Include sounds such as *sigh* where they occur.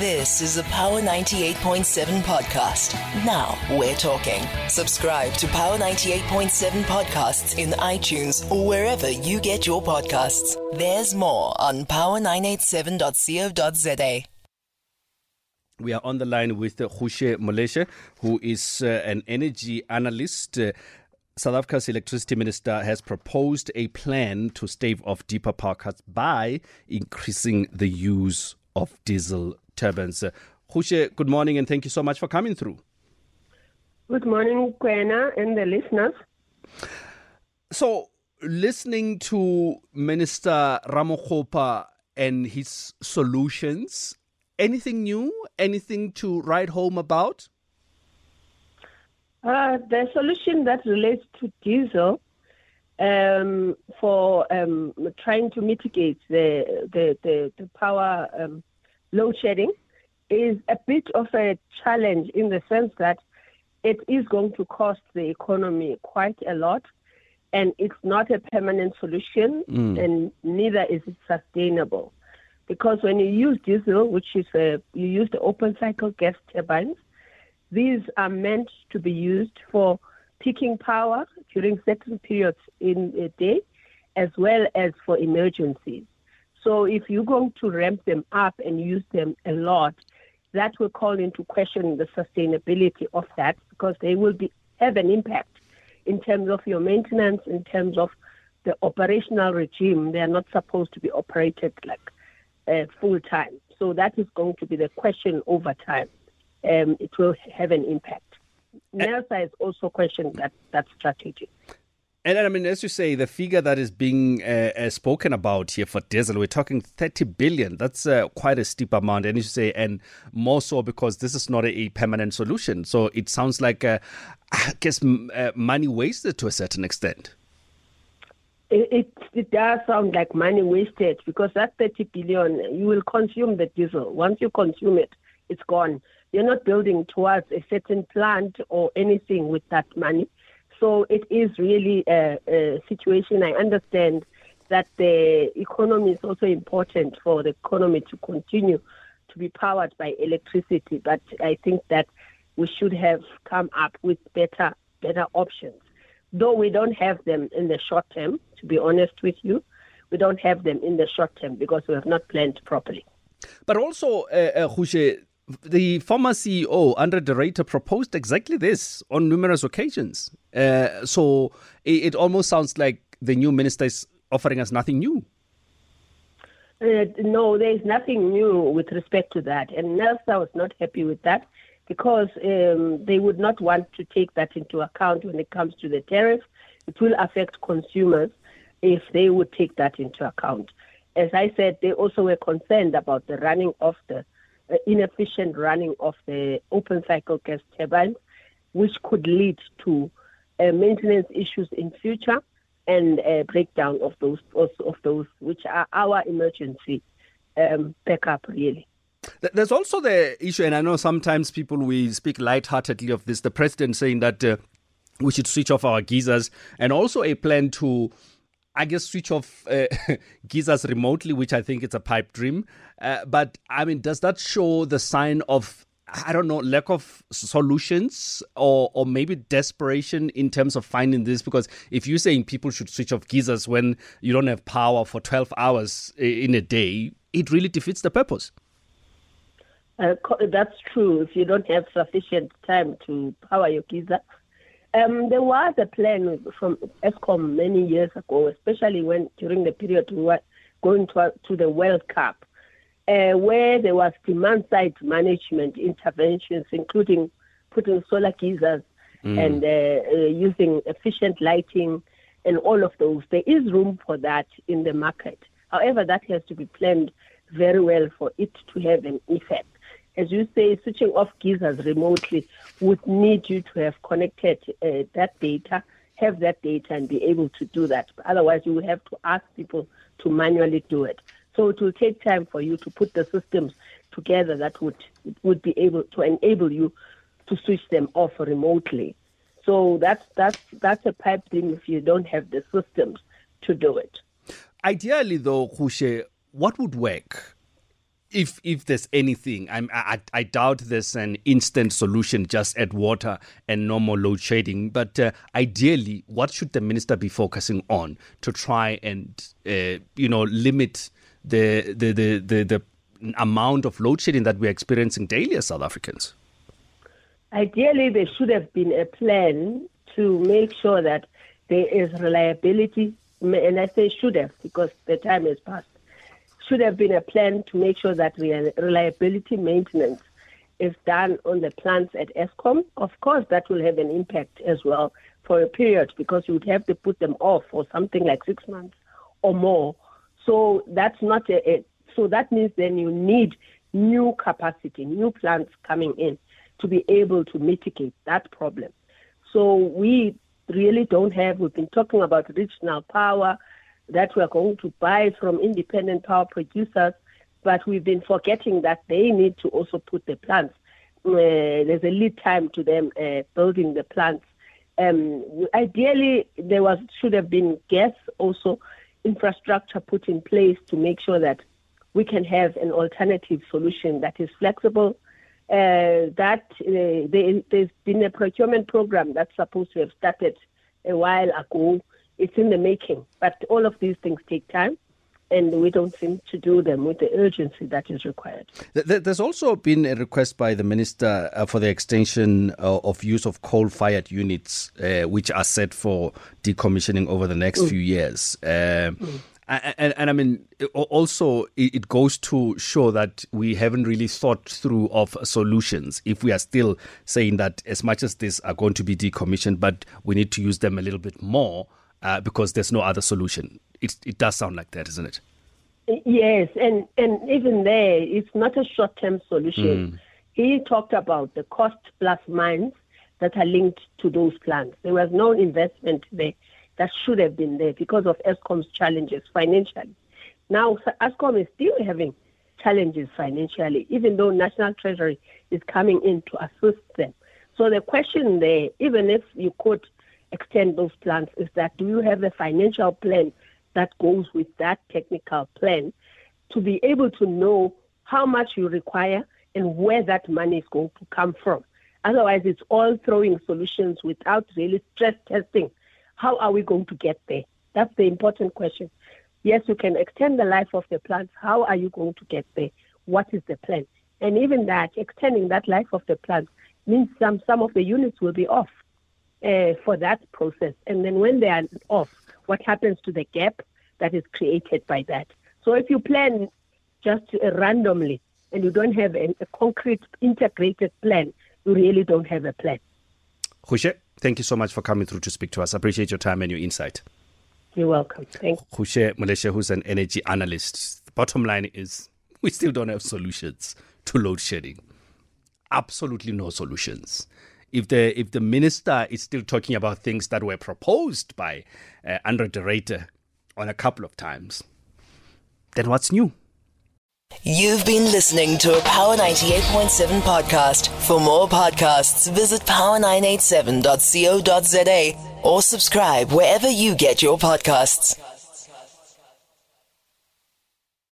This is a Power 98.7 podcast. Now we're talking. Subscribe to Power 98.7 podcasts in iTunes or wherever you get your podcasts. There's more on power987.co.za. We are on the line with Ruse Moleshe, who is uh, an energy analyst. Uh, South Africa's electricity minister has proposed a plan to stave off deeper power cuts by increasing the use of diesel turbines. Uh, Ruse, good morning and thank you so much for coming through. Good morning, Kwena and the listeners. So, listening to Minister Ramokgopa and his solutions, anything new? Anything to write home about? Uh, the solution that relates to diesel um, for um, trying to mitigate the the, the, the power um, load shedding is a bit of a challenge in the sense that it is going to cost the economy quite a lot and it's not a permanent solution Mm. and neither is it sustainable because when you use diesel which is a, you use the open cycle gas turbines these are meant to be used for peaking power during certain periods in a day as well as for emergencies so if you're going to ramp them up and use them a lot, that will call into question the sustainability of that because they will be have an impact in terms of your maintenance, in terms of the operational regime. They are not supposed to be operated like uh, full time. So that is going to be the question over time. Um, it will have an impact. NERSA has also questioned that, that strategy. And I mean, as you say, the figure that is being uh, uh, spoken about here for diesel, we're talking 30 billion. That's uh, quite a steep amount. And you say, and more so because this is not a, a permanent solution. So it sounds like, uh, I guess, uh, money wasted to a certain extent. It, it it does sound like money wasted because that 30 billion, you will consume the diesel. Once you consume it, it's gone. You're not building towards a certain plant or anything with that money. So it is really a, a situation. I understand that the economy is also important for the economy to continue to be powered by electricity, but I think that we should have come up with better better options. Though we don't have them in the short term, to be honest with you, we don't have them in the short term because we have not planned properly. But also, uh, uh, Ruse, the former CEO, Andre de Ruyter, proposed exactly this on numerous occasions. Uh, so it, it almost sounds like the new minister is offering us nothing new. Uh, no, there is nothing new with respect to that. And NERSA was not happy with that because um, they would not want to take that into account when it comes to the tariff. It will affect consumers if they would take that into account. As I said, they also were concerned about the running of the inefficient running of the open cycle gas turbines, which could lead to uh, maintenance issues in future and uh, breakdown of those of, of those which are our emergency um, backup really. There's also the issue, and I know sometimes people we speak lightheartedly of this. The president saying that uh, we should switch off our geysers, and also a plan to, I guess, switch off uh, *laughs* remotely, which I think it's a pipe dream. Uh, but I mean, does that show the sign of I don't know lack of solutions or or maybe desperation in terms of finding this? Because if you're saying people should switch off geysers when you don't have power for 12 hours in a day, it really defeats the purpose. Uh, that's true. If you don't have sufficient time to power your geyser, um, there was a plan from Eskom many years ago, especially when during the period we were going to, to the World Cup, uh, where there was demand side management interventions, including putting solar geysers and uh, uh, using efficient lighting and all of those. There is room for that in the market. However, that has to be planned very well for it to have an effect. As you say, switching off geysers remotely would need you to have connected uh, that data, have that data, and be able to do that. Otherwise, you will have to ask people to manually do it. So it will take time for you to put the systems together that would would be able to enable you to switch them off remotely. So that's that's that's a pipe dream if you don't have the systems to do it. Ideally, though, Ruse, what would work? If if there's anything, I'm, I I doubt there's an instant solution. Just add water and no more load shedding. But uh, ideally, what should the minister be focusing on to try and uh, you know limit the the the the, the amount of load shedding that we're experiencing daily as South Africans? Ideally, there should have been a plan to make sure that there is reliability, and I say should have because the time has passed. Should have been a plan to make sure that reliability maintenance is done on the plants at Eskom. Of course, that will have an impact as well for a period because you would have to put them off for something like six months or more. So that's not a, a so that means then you need new capacity, new plants coming in to be able to mitigate that problem. So we really don't have, we've been talking about regional power that we're going to buy from independent power producers, but we've been forgetting that they need to also put the plants. Uh, there's a lead time to them uh, building the plants. Um, ideally, there was should have been gas also infrastructure put in place to make sure that we can have an alternative solution that is flexible. Uh, that uh, there, has been a procurement program that's supposed to have started a while ago. It's in the making, but all of these things take time and we don't seem to do them with the urgency that is required. There's also been a request by the minister uh, for the extension uh, of use of coal-fired units, uh, which are set for decommissioning over the next mm. few years. Um, mm. And, and, and, I mean, also it goes to show that we haven't really thought through of solutions. If we are still saying that as much as these are going to be decommissioned, but we need to use them a little bit more uh, because there's no other solution. It, it does sound like that, isn't it? Yes, and, and even there, it's not a short term solution. Mm. He talked about the cost plus mines that are linked to those plants. There was no investment there that should have been there because of Eskom's challenges financially. Now, Eskom is still having challenges financially, even though National Treasury is coming in to assist them. So the question there, even if you could extend those plans, is that do you have a financial plan that goes with that technical plan to be able to know how much you require and where that money is going to come from? Otherwise, it's all throwing solutions without really stress testing how are we going to get there? That's the important question. Yes, you can extend the life of the plants. How are you going to get there? What is the plan? And even that, extending that life of the plants means some, some of the units will be off uh, for that process. And then when they are off, what happens to the gap that is created by that? So if you plan just uh, randomly and you don't have a, a concrete integrated plan, you really don't have a plan. Ruse, thank you so much for coming through to speak to us. I appreciate your time and your insight. You're welcome. Thank you. Ruse Moleshe, who's an energy analyst. The bottom line is we still don't have solutions to load shedding. Absolutely no solutions. If the if the minister is still talking about things that were proposed by uh, Andre de Ruyter on a couple of times, then what's new? You've been listening to a Power 98.7 podcast. For more podcasts, visit power987.co.za or subscribe wherever you get your podcasts.